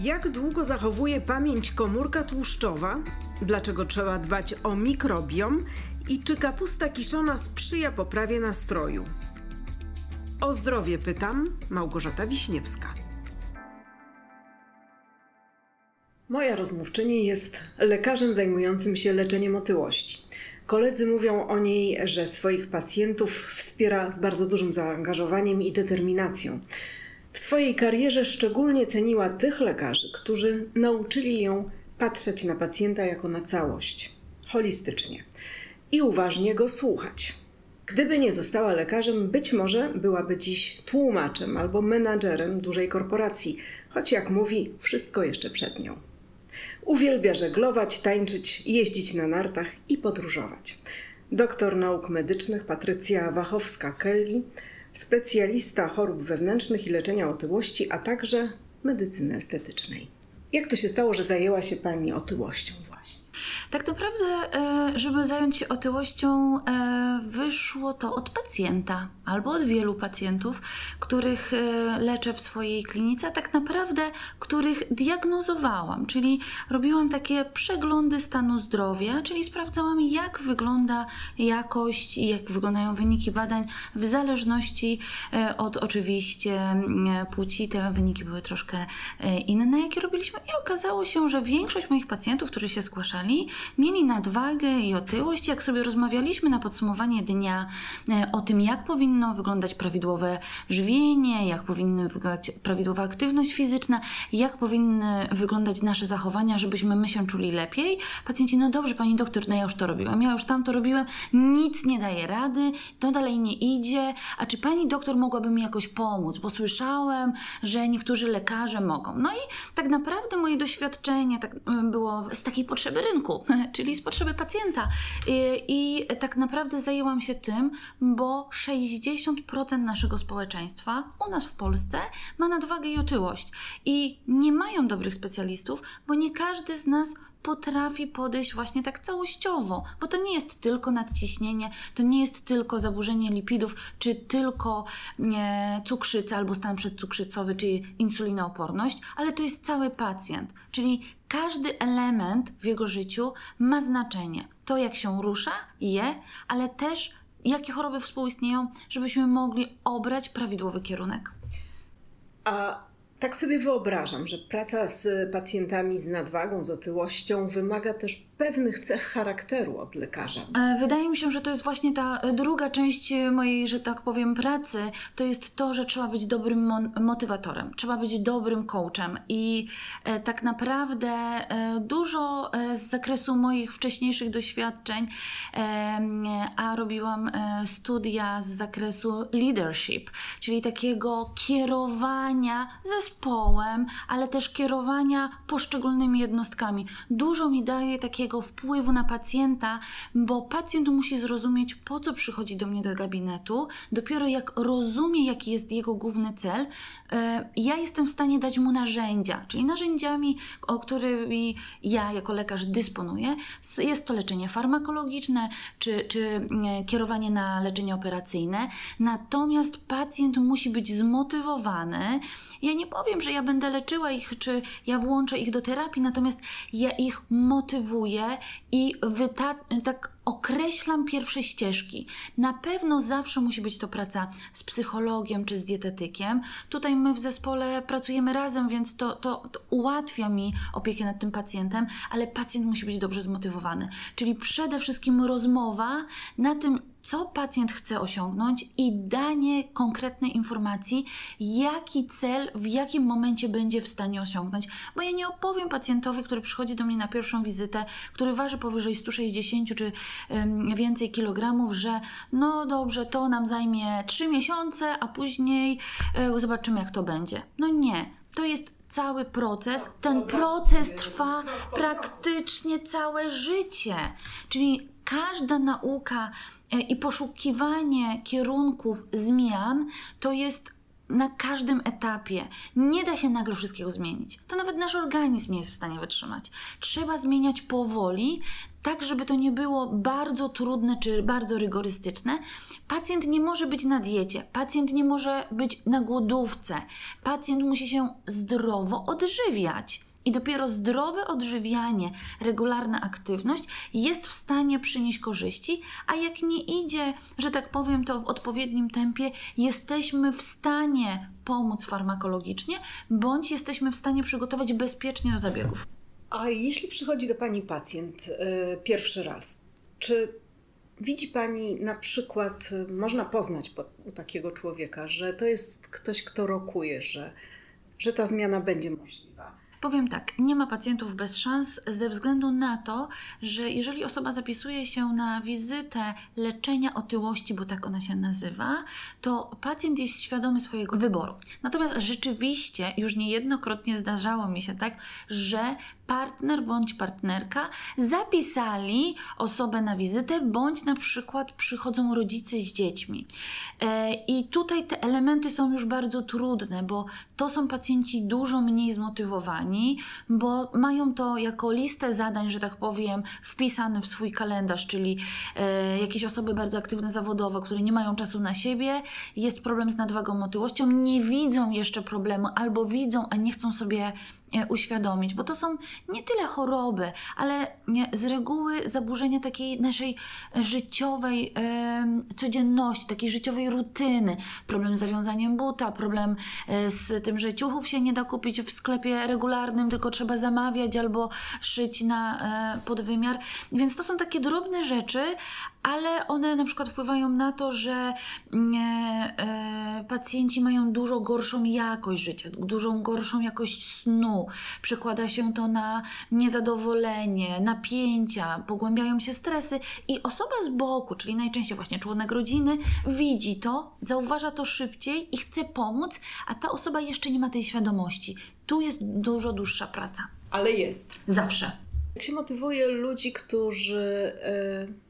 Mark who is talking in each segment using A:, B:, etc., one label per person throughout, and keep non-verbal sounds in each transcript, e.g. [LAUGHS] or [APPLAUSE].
A: Jak długo zachowuje pamięć komórka tłuszczowa? Dlaczego trzeba dbać o mikrobiom? I czy kapusta kiszona sprzyja poprawie nastroju? O zdrowie pytam Małgorzata Wiśniewska. Moja rozmówczyni jest lekarzem zajmującym się leczeniem otyłości. Koledzy mówią o niej, że swoich pacjentów wspiera z bardzo dużym zaangażowaniem i determinacją. W swojej karierze szczególnie ceniła tych lekarzy, którzy nauczyli ją patrzeć na pacjenta jako na całość, holistycznie i uważnie go słuchać. Gdyby nie została lekarzem, być może byłaby dziś tłumaczem albo menadżerem dużej korporacji, choć jak mówi, wszystko jeszcze przed nią. Uwielbia żeglować, tańczyć, jeździć na nartach i podróżować. Doktor nauk medycznych Patrycja Wachowska-Kelly, specjalista chorób wewnętrznych i leczenia otyłości, a także medycyny estetycznej. Jak to się stało, że zajęła się Pani otyłością właśnie?
B: Tak naprawdę, e, żeby zająć się otyłością, e, wyszło to od pacjenta albo od wielu pacjentów, których e, leczę w swojej klinice, a tak naprawdę których diagnozowałam, czyli robiłam takie przeglądy stanu zdrowia, czyli sprawdzałam, jak wygląda jakość i jak wyglądają wyniki badań w zależności od oczywiście płci. Te wyniki były troszkę inne, jakie robiliśmy, i okazało się, że większość moich pacjentów, którzy się zgłaszali, mieli nadwagę i otyłość. Jak sobie rozmawialiśmy na podsumowanie dnia e, o tym, jak powinno wyglądać prawidłowe żywienie, jak powinny wyglądać prawidłowa aktywność fizyczna, jak powinny wyglądać nasze zachowania, żebyśmy my się czuli lepiej. Pacjenci, no dobrze, pani doktor, no ja już to robiłam, ja już tam to robiłem, nic nie daje rady, to dalej nie idzie. A czy pani doktor mogłaby mi jakoś pomóc? Bo słyszałem, że niektórzy lekarze mogą. No i tak naprawdę moje doświadczenie tak było z takiej potrzeby rynku. [LAUGHS] czyli z potrzeby pacjenta. I, I, tak naprawdę zajęłam się tym, bo 60% naszego społeczeństwa u nas w Polsce ma nadwagę i otyłość. I nie mają dobrych specjalistów, bo nie każdy z nas potrafi podejść właśnie tak całościowo, bo to nie jest tylko nadciśnienie, to nie jest tylko zaburzenie lipidów, czy tylko nie, cukrzyca albo stan przedcukrzycowy, czy insulinooporność, ale to jest cały pacjent, czyli każdy element w jego życiu ma znaczenie. To, jak się rusza, je, ale też jakie choroby współistnieją, żebyśmy mogli obrać prawidłowy kierunek.
A: A tak sobie wyobrażam, że praca z pacjentami z nadwagą, z otyłością wymaga też pewnych cech charakteru od lekarza.
B: E, wydaje mi się, że to jest właśnie ta druga część mojej, że tak powiem, pracy. To jest to, że trzeba być dobrym motywatorem, trzeba być dobrym coachem. I e, tak naprawdę e, dużo z zakresu moich wcześniejszych doświadczeń, a robiłam studia z zakresu leadership, czyli takiego kierowania ze zespołem, ale też kierowania poszczególnymi jednostkami. Dużo mi daje takiego wpływu na pacjenta, bo pacjent musi zrozumieć, po co przychodzi do mnie do gabinetu. Dopiero jak rozumie, jaki jest jego główny cel, e, ja jestem w stanie dać mu narzędzia, czyli narzędziami, o którymi ja jako lekarz dysponuję. Jest to leczenie farmakologiczne, czy, czy e, kierowanie na leczenie operacyjne. Natomiast pacjent musi być zmotywowany. Ja nie powiem, że ja będę leczyła ich, czy ja włączę ich do terapii, natomiast ja ich motywuję i wyta- tak określam pierwsze ścieżki. Na pewno zawsze musi być to praca z psychologiem czy z dietetykiem. Tutaj my w zespole pracujemy razem, więc to, to, to, ułatwia mi opiekę nad tym pacjentem, ale pacjent musi być dobrze zmotywowany. Czyli przede wszystkim rozmowa na tym, co pacjent chce osiągnąć i danie konkretnej informacji, jaki cel w jakim momencie będzie w stanie osiągnąć. Bo ja nie opowiem pacjentowi, który przychodzi do mnie na pierwszą wizytę, który waży powyżej 160 czy więcej kilogramów, że no dobrze, to nam zajmie 3 miesiące, a później e, zobaczymy, jak to będzie. No nie, to jest cały proces. Ten proces trwa praktycznie całe życie. Czyli każda nauka e, i poszukiwanie kierunków zmian to jest na każdym etapie. Nie da się nagle wszystkiego zmienić. To nawet nasz organizm nie jest w stanie wytrzymać. Trzeba zmieniać powoli, tak żeby to nie było bardzo trudne czy bardzo rygorystyczne. Pacjent nie może być na diecie, pacjent nie może być na głodówce, pacjent musi się zdrowo odżywiać. I dopiero zdrowe odżywianie, regularna aktywność jest w stanie przynieść korzyści, a jak nie idzie, że tak powiem, to w odpowiednim tempie, jesteśmy w stanie pomóc farmakologicznie, bądź jesteśmy w stanie przygotować bezpiecznie do zabiegów.
A: A jeśli przychodzi do Pani pacjent y, pierwszy raz, czy widzi Pani na przykład, y, można poznać po, u takiego człowieka, że to jest ktoś, kto rokuje, że, że ta zmiana będzie możliwa?
B: Powiem tak, nie ma pacjentów bez szans ze względu na to, że jeżeli osoba zapisuje się na wizytę leczenia otyłości, bo tak ona się nazywa, to pacjent jest świadomy swojego wyboru. Natomiast rzeczywiście już niejednokrotnie zdarzało mi się tak, że partner bądź partnerka zapisali osobę na wizytę, bądź na przykład przychodzą rodzice z dziećmi. E, I tutaj te elementy są już bardzo trudne, bo to są pacjenci dużo mniej zmotywowani, bo mają to jako listę zadań, że tak powiem, wpisane w swój kalendarz, czyli e, jakieś osoby bardzo aktywne zawodowo, które nie mają czasu na siebie, jest problem z nadwagą, otyłością, nie widzą jeszcze problemu albo widzą, a nie chcą sobie uświadomić, bo to są nie tyle choroby, ale z reguły zaburzenia takiej naszej życiowej e, codzienności, takiej życiowej rutyny. Problem z zawiązaniem buta, problem e, z tym, że ciuchów się nie da kupić w sklepie regularnym, tylko trzeba zamawiać albo szyć na e, podwymiar. Więc to są takie drobne rzeczy, ale one na przykład wpływają na to, że mm, e, e, pacjenci mają dużo gorszą jakość życia, dużą gorszą jakość snu. Przekłada się to na niezadowolenie, napięcia, pogłębiają się stresy i osoba z boku, czyli najczęściej właśnie członek rodziny, widzi to, zauważa to szybciej i chce pomóc, a ta osoba jeszcze nie ma tej świadomości. Tu jest dużo dłuższa praca.
A: Ale jest.
B: Zawsze.
A: Jak się motywuje ludzi, którzy. Yy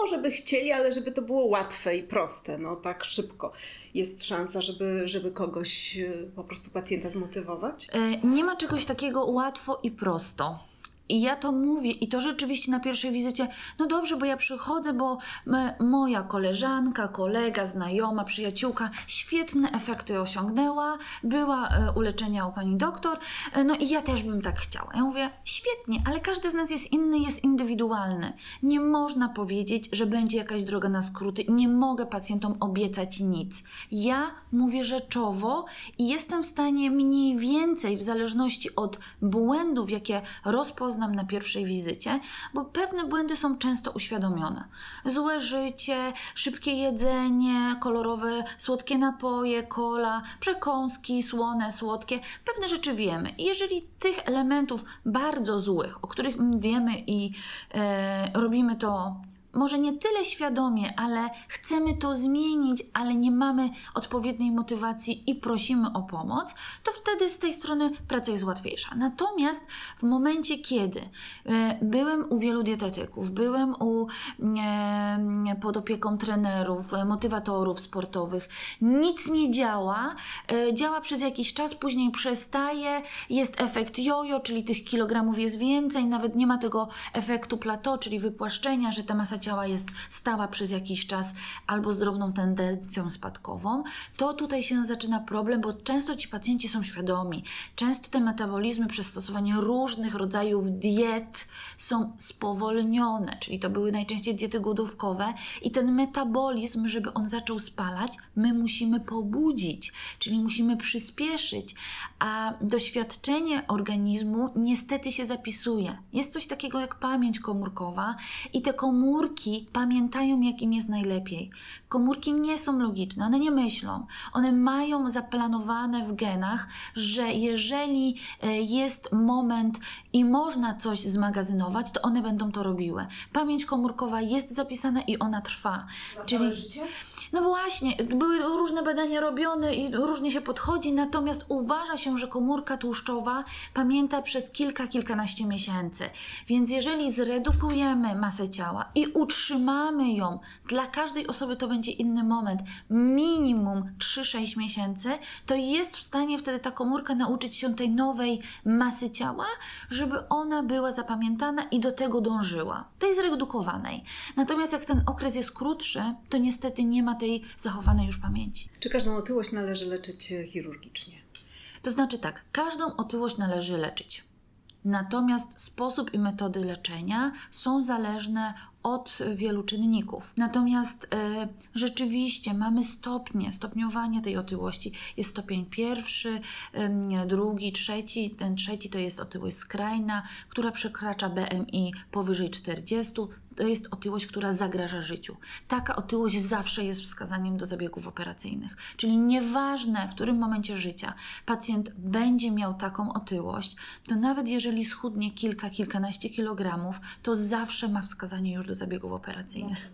A: może by chcieli, ale żeby to było łatwe i proste, no tak szybko. Jest szansa, żeby, żeby kogoś, y, po prostu pacjenta zmotywować?
B: E, nie ma czegoś takiego łatwo i prosto. I ja to mówię, i to rzeczywiście na pierwszej wizycie, no dobrze, bo ja przychodzę, bo moja koleżanka, kolega, znajoma, przyjaciółka świetne efekty osiągnęła, była e, u u pani doktor, e, no i ja też bym tak chciała. Ja mówię, świetnie, ale każdy z nas jest inny, jest indywidualny. Nie można powiedzieć, że będzie jakaś droga na skróty. Nie mogę pacjentom obiecać nic. Ja mówię rzeczowo i jestem w stanie mniej więcej, w zależności od błędów, jakie rozpoznam, poznam na pierwszej wizycie, bo pewne błędy są często uświadomione. Złe życie, szybkie jedzenie, kolorowe, słodkie napoje, kola, przekąski, słone, słodkie. Pewne rzeczy wiemy. I jeżeli tych elementów bardzo złych, o których wiemy i e, robimy to może nie tyle świadomie, ale chcemy to zmienić, ale nie mamy odpowiedniej motywacji i prosimy o pomoc, to wtedy z tej strony praca jest łatwiejsza. Natomiast w momencie, kiedy e, byłem u wielu dietetyków, byłem u, e, pod opieką trenerów, e, motywatorów sportowych, nic nie działa, działa przez jakiś czas, później przestaje, jest efekt jojo, czyli tych kilogramów jest więcej, nawet nie ma tego efektu plateau, czyli wypłaszczenia, że ta masa ciała jest stała przez jakiś czas albo z drobną tendencją spadkową, to tutaj się zaczyna problem, bo często ci pacjenci są świadomi. Często te metabolizmy przez stosowanie różnych rodzajów diet są spowolnione, czyli to były najczęściej diety głodówkowe i ten metabolizm, żeby on zaczął spalać, my musimy pobudzić, czyli musimy przyspieszyć, a doświadczenie organizmu niestety się zapisuje. Jest coś takiego jak pamięć komórkowa i te komórki komórki pamiętają, jak im jest najlepiej. Komórki nie są logiczne, one nie myślą. One mają zaplanowane w genach, że jeżeli e, jest moment i można coś zmagazynować, to one będą to robiły. Pamięć komórkowa jest zapisana i ona trwa.
A: Na Czyli życie?
B: No właśnie, były różne badania robione i różnie się podchodzi, natomiast uważa się, że komórka tłuszczowa pamięta przez kilka, kilkanaście miesięcy. Więc jeżeli zredukujemy masę ciała i utrzymamy ją, dla każdej osoby to będzie inny moment, minimum 3-6 miesięcy, to jest w stanie wtedy ta komórka nauczyć się tej nowej masy ciała, żeby ona była zapamiętana i do tego dążyła. Tej zredukowanej. Natomiast jak ten okres jest krótszy, to niestety nie ma tej zachowanej już pamięci.
A: Czy każdą otyłość należy leczyć e, chirurgicznie?
B: To znaczy tak, każdą otyłość należy leczyć. Natomiast sposób i metody leczenia są zależne od wielu czynników. Natomiast e, rzeczywiście mamy stopnie, stopniowanie tej otyłości. Jest stopień pierwszy, e, drugi, trzeci. Ten trzeci to jest otyłość skrajna, która przekracza BMI powyżej 40 to jest otyłość, która zagraża życiu. Taka otyłość zawsze jest wskazaniem do zabiegów operacyjnych. Czyli nieważne, w którym momencie życia pacjent będzie miał taką otyłość, to nawet jeżeli schudnie kilka, kilkanaście kilogramów, to zawsze ma wskazanie już do zabiegów operacyjnych.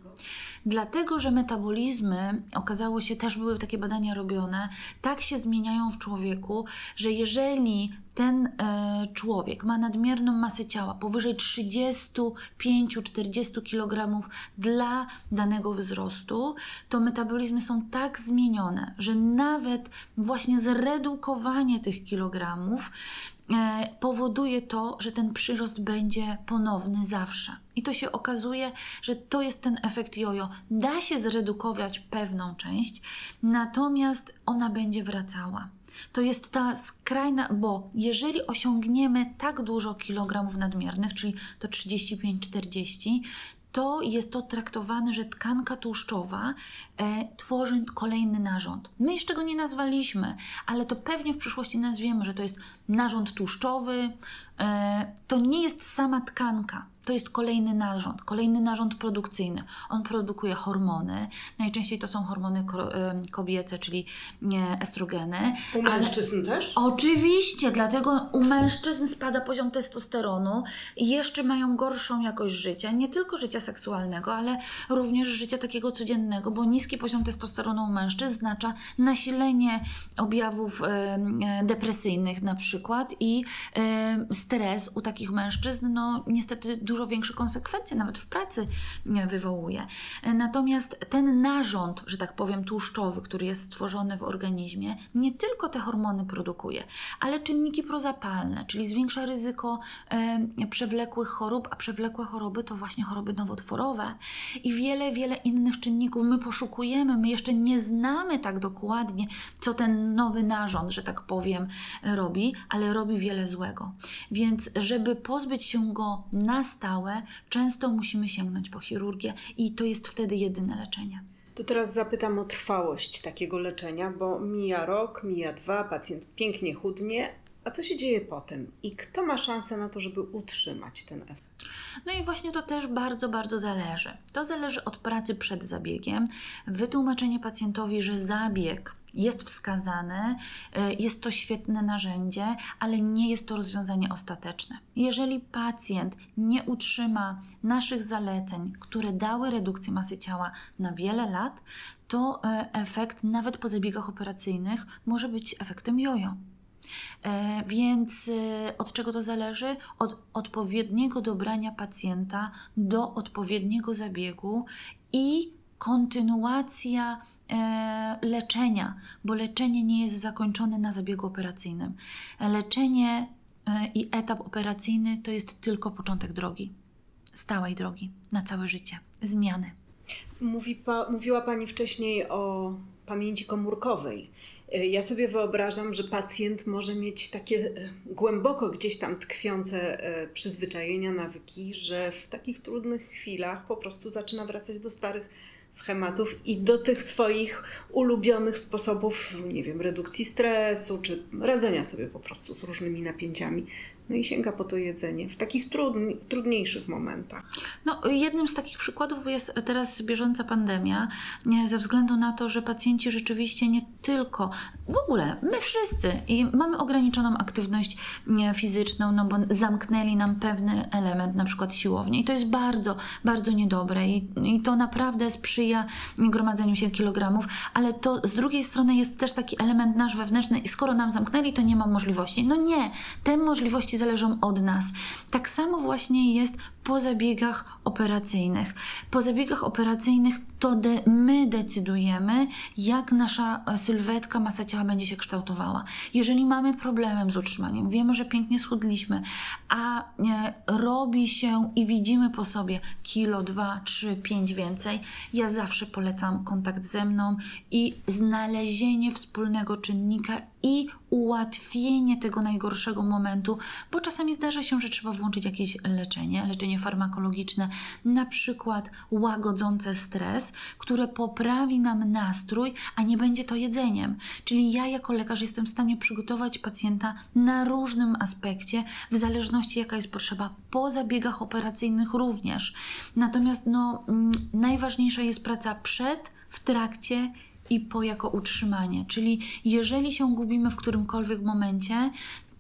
B: Dlatego, że metabolizmy, okazało się, też były takie badania robione, tak się zmieniają w człowieku, że jeżeli ten e, człowiek ma nadmierną masę ciała powyżej 35-40 kg dla danego wzrostu, to metabolizmy są tak zmienione, że nawet właśnie zredukowanie tych kilogramów powoduje to, że ten przyrost będzie ponowny zawsze. I to się okazuje, że to jest ten efekt jojo. Da się zredukować pewną część, natomiast ona będzie wracała. To jest ta skrajna, bo jeżeli osiągniemy tak dużo kilogramów nadmiernych, czyli to 35-40, to jest to traktowane, że tkanka tłuszczowa e, tworzy kolejny narząd. My jeszcze go nie nazwaliśmy, ale to pewnie w przyszłości nazwiemy, że to jest narząd tłuszczowy. E, to nie jest sama tkanka to jest kolejny narząd, kolejny narząd produkcyjny. On produkuje hormony. Najczęściej to są hormony kobiece, czyli estrogeny.
A: U mężczyzn ale... też?
B: Oczywiście, dlatego u mężczyzn spada poziom testosteronu i jeszcze mają gorszą jakość życia. Nie tylko życia seksualnego, ale również życia takiego codziennego, bo niski poziom testosteronu u mężczyzn oznacza nasilenie objawów depresyjnych na przykład i stres u takich mężczyzn, no niestety dużo dużo większe konsekwencje, nawet w pracy wywołuje. Natomiast ten narząd, że tak powiem, tłuszczowy, który jest stworzony w organizmie, nie tylko te hormony produkuje, ale czynniki prozapalne, czyli zwiększa ryzyko przewlekłych chorób, a przewlekłe choroby to właśnie choroby nowotworowe i wiele, wiele innych czynników. My poszukujemy, my jeszcze nie znamy tak dokładnie, co ten nowy narząd, że tak powiem, robi, ale robi wiele złego. Więc, żeby pozbyć się go na stałe, często musimy sięgnąć po chirurgię i to jest wtedy jedyne leczenie.
A: To teraz zapytam o trwałość takiego leczenia, bo mija rok, mija dwa, pacjent pięknie chudnie, a co się dzieje potem? I kto ma szansę na to, żeby utrzymać ten efekt?
B: No i właśnie to też bardzo, bardzo zależy. To zależy od pracy przed zabiegiem, wytłumaczenie pacjentowi, że zabieg jest wskazany, y, jest to świetne narzędzie, ale nie jest to rozwiązanie ostateczne. Jeżeli pacjent nie utrzyma naszych zaleceń, które dały redukcję masy ciała na wiele lat, to y, efekt nawet po zabiegach operacyjnych może być efektem jojo. E, więc e, od czego to zależy? Od odpowiedniego dobrania pacjenta do odpowiedniego zabiegu i kontynuacja e, leczenia, bo leczenie nie jest zakończone na zabiegu operacyjnym. Leczenie i etap operacyjny to jest tylko początek drogi, stałej drogi na całe życie, zmiany.
A: Mówi pa, mówiła Pani wcześniej o pamięci komórkowej. E, ja sobie wyobrażam, że pacjent może mieć takie e, głęboko gdzieś tam tkwiące e, przyzwyczajenia, nawyki, że w takich trudnych chwilach po prostu zaczyna wracać do starych schematów i do tych swoich ulubionych sposobów, nie wiem, redukcji stresu czy radzenia sobie po prostu z różnymi napięciami. No i sięga po to jedzenie w takich trudni, trudniejszych momentach.
B: No, jednym z takich przykładów jest teraz bieżąca pandemia, ze względu na to, że pacjenci rzeczywiście nie tylko, w ogóle my wszyscy mamy ograniczoną aktywność fizyczną, no bo zamknęli nam pewny element, na przykład siłownię i to jest bardzo, bardzo niedobre i, i to naprawdę sprzyja gromadzeniu się kilogramów, ale to z drugiej strony jest też taki element nasz wewnętrzny i skoro nam zamknęli, to nie ma możliwości. No nie, te możliwości zależą od nas. Tak samo właśnie jest po zabiegach operacyjnych. Po zabiegach operacyjnych to de my decydujemy, jak nasza sylwetka, masa ciała będzie się kształtowała. Jeżeli mamy problem z utrzymaniem, wiemy, że pięknie schudliśmy, a e, robi się i widzimy po sobie kilo, dwa, trzy, pięć więcej, ja zawsze polecam kontakt ze mną i znalezienie wspólnego czynnika i ułatwienie tego najgorszego momentu, bo czasami zdarza się, że trzeba włączyć jakieś leczenie, leczenie farmakologiczne, na przykład łagodzące stres, które poprawi nam nastrój, a nie będzie to jedzeniem. Czyli ja jako lekarz jestem w stanie przygotować pacjenta na różnym aspekcie, w zależności jaka jest potrzeba, po zabiegach operacyjnych również. Natomiast no, mm, najważniejsza jest praca przed, w trakcie i po jako utrzymanie. Czyli jeżeli się gubimy w którymkolwiek momencie,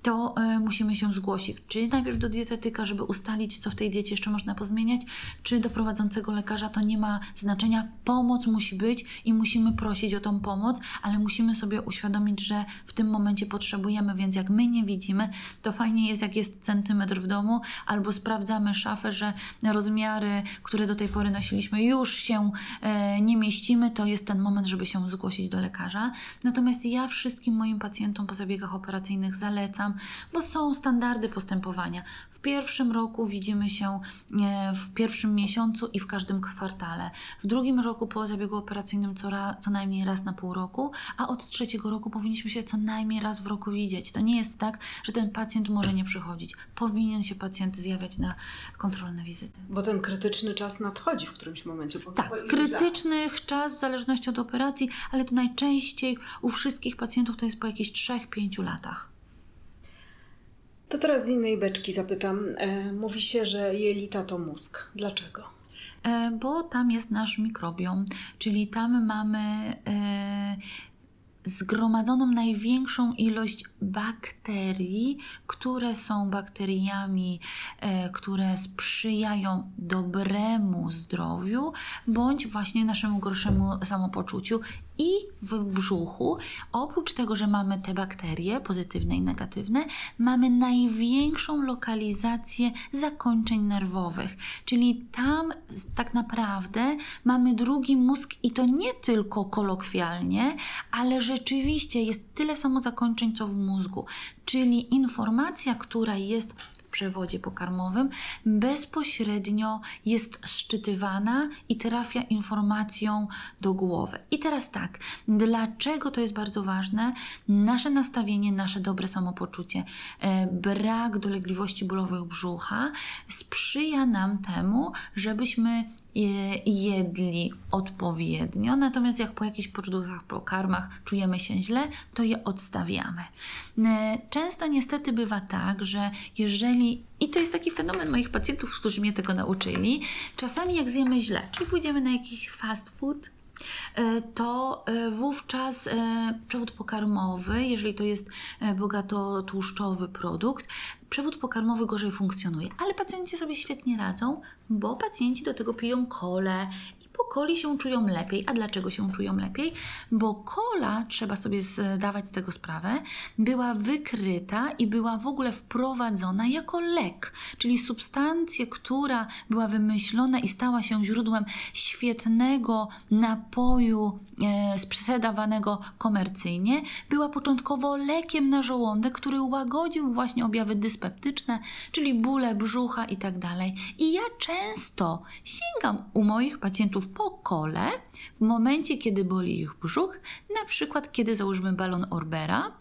B: to y, musimy się zgłosić. Czy najpierw do dietetyka, żeby ustalić, co w tej diecie jeszcze można pozmieniać, czy do prowadzącego lekarza, to nie ma znaczenia. Pomoc musi być i musimy prosić o tą pomoc, ale musimy sobie uświadomić, że w tym momencie potrzebujemy, więc jak my nie widzimy, to fajnie jest, jak jest centymetr w domu, albo sprawdzamy szafę, że rozmiary, które do tej pory nosiliśmy, już się e, nie mieścimy, to jest ten moment, żeby się zgłosić do lekarza. Natomiast ja wszystkim moim pacjentom po zabiegach operacyjnych zalecam, bo są standardy postępowania. W pierwszym roku widzimy się e, w pierwszym miesiącu i w każdym kwartale. W drugim roku po zabiegu operacyjnym co, ra, co najmniej raz na pół roku, a od trzeciego roku powinniśmy się co najmniej raz w roku widzieć. To nie jest tak, że ten pacjent może nie przychodzić. Powinien się pacjent zjawiać na kontrolne wizyty.
A: Bo ten krytyczny czas nadchodzi w którymś momencie.
B: Tak, krytyczny czas w zależności od operacji, ale to najczęściej u wszystkich pacjentów to jest po jakichś 3-5 latach.
A: To teraz z innej beczki zapytam. E, mówi się, że jelita to mózg. Dlaczego?
B: E, bo tam jest nasz mikrobiom, czyli tam mamy e, zgromadzoną największą ilość bakterii, które są bakteriami, które sprzyjają dobremu zdrowiu bądź właśnie naszemu gorszemu samopoczuciu i w brzuchu, oprócz tego, że mamy te bakterie pozytywne i negatywne, mamy największą lokalizację zakończeń nerwowych. Czyli tam tak naprawdę mamy drugi mózg i to nie tylko kolokwialnie, ale rzeczywiście jest tyle samo zakończeń, co w mózgu. Czyli informacja, która jest przewodzie pokarmowym bezpośrednio jest szczytywana i trafia informacją do głowy. I teraz tak, dlaczego to jest bardzo ważne? Nasze nastawienie, nasze dobre samopoczucie, e, brak dolegliwości bólowych brzucha sprzyja nam temu, żebyśmy jedli odpowiednio, natomiast jak po jakichś produktach, pokarmach czujemy się źle, to je odstawiamy. E, często niestety bywa tak, że jeżeli, i to jest taki fenomen moich pacjentów, którzy mnie tego nauczyli, czasami jak zjemy źle, czyli pójdziemy na jakiś fast food, e, to e, wówczas przewód pokarmowy, jeżeli to jest bogato tłuszczowy produkt, przewód pokarmowy gorzej funkcjonuje, ale pacjenci sobie świetnie radzą, bo pacjenci do tego piją kole i po coli się czują lepiej. A dlaczego się czują lepiej? Bo kola, trzeba sobie zdawać z tego sprawę, była wykryta i była w ogóle wprowadzona jako lek, czyli substancję, która była wymyślona i stała się źródłem świetnego napoju e, sprzedawanego komercyjnie, była początkowo lekiem na żołądek, który łagodził właśnie objawy dyspeptyczne, czyli bóle brzucha i tak. I ja często sięgam u moich pacjentów po kole w momencie, kiedy boli ich brzuch, na przykład kiedy założymy balon Orbera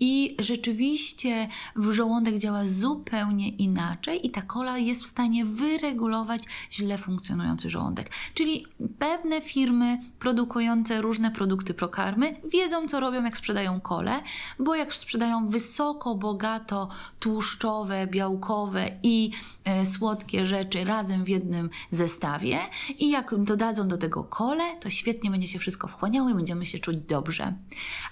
B: i rzeczywiście w żołądek działa zupełnie inaczej i ta kola jest w stanie wyregulować źle funkcjonujący żołądek. Czyli pewne firmy produkujące różne produkty prokarmy wiedzą, co robią, jak sprzedają kole, bo jak sprzedają wysoko, bogato tłuszcz tłuszczowe, białkowe i słodkie rzeczy razem w jednym zestawie i jak dodadzą do tego kole, to świetnie będzie się wszystko wchłaniało i będziemy się czuć dobrze.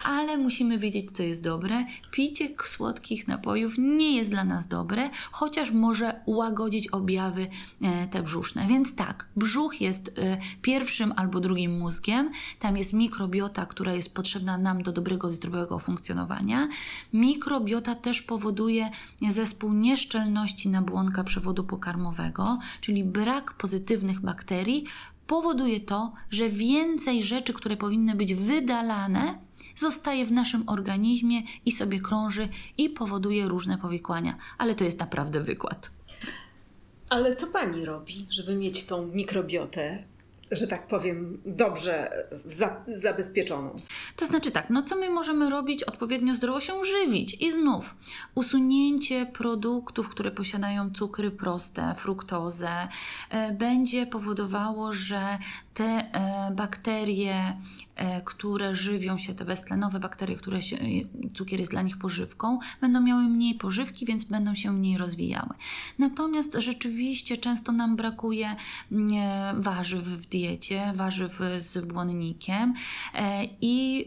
B: Ale musimy wiedzieć, co jest dobre. Picie słodkich napojów nie jest dla nas dobre, chociaż może łagodzić objawy e, te brzuszne. Więc tak, brzuch jest e, pierwszym albo drugim mózgiem. Tam jest mikrobiota, która jest potrzebna nam do dobrego i zdrowego funkcjonowania. Mikrobiota też powoduje zespół nieszczelności nabłonka przewodu pokarmowego, czyli brak pozytywnych bakterii powoduje to, że więcej rzeczy, które powinny być wydalane, zostaje w naszym organizmie i sobie krąży i powoduje różne powikłania. Ale to jest naprawdę wykład.
A: Ale co pani robi, żeby mieć tą mikrobiotę, że tak powiem, dobrze za, zabezpieczoną?
B: To znaczy tak, no co my możemy robić? Odpowiednio zdrowo się żywić. I znów usunięcie produktów, które posiadają cukry proste, fruktozę, e, będzie powodowało, że te e, bakterie, e, które żywią się, te beztlenowe bakterie, które się, cukier jest dla nich pożywką, będą miały mniej pożywki, więc będą się mniej rozwijały. Natomiast rzeczywiście często nam brakuje mm, warzyw w diecie, warzyw z błonnikiem i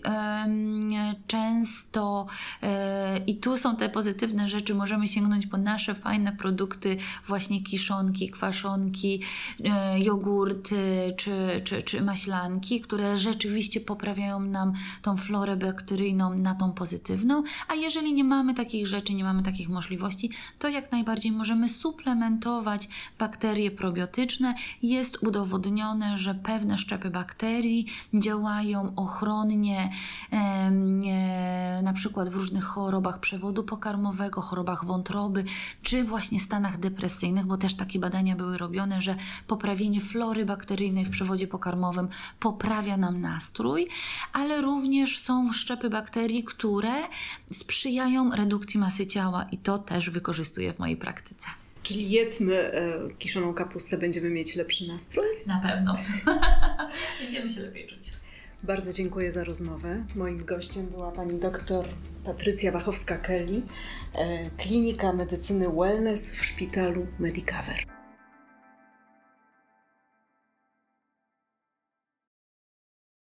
B: często e, i tu są te pozytywne rzeczy, możemy sięgnąć po nasze fajne produkty, właśnie kiszonki, kwaszonki, e, jogurty czy, czy, czy maślanki, które rzeczywiście poprawiają nam tą florę bakteryjną na tą pozytywną, a jeżeli nie mamy takich rzeczy, nie mamy takich możliwości, to jak najbardziej możemy suplementować bakterie probiotyczne. Jest udowodnione, że pewne szczepy bakterii działają ochronnie, na przykład w różnych chorobach przewodu pokarmowego, chorobach wątroby, czy właśnie stanach depresyjnych, bo też takie badania były robione, że poprawienie flory bakteryjnej w przewodzie pokarmowym poprawia nam nastrój, ale również są szczepy bakterii, które sprzyjają redukcji masy ciała i to też wykorzystuję w mojej praktyce.
A: Czyli jedzmy e, kiszoną kapustę, będziemy mieć lepszy nastrój?
B: Na pewno. [LAUGHS] Będziemy się lepiej czuć.
A: Bardzo dziękuję za rozmowę. Moim gościem była pani doktor Patrycja Wachowska-Kelly, e, Klinika Medycyny Wellness w szpitalu Medicover.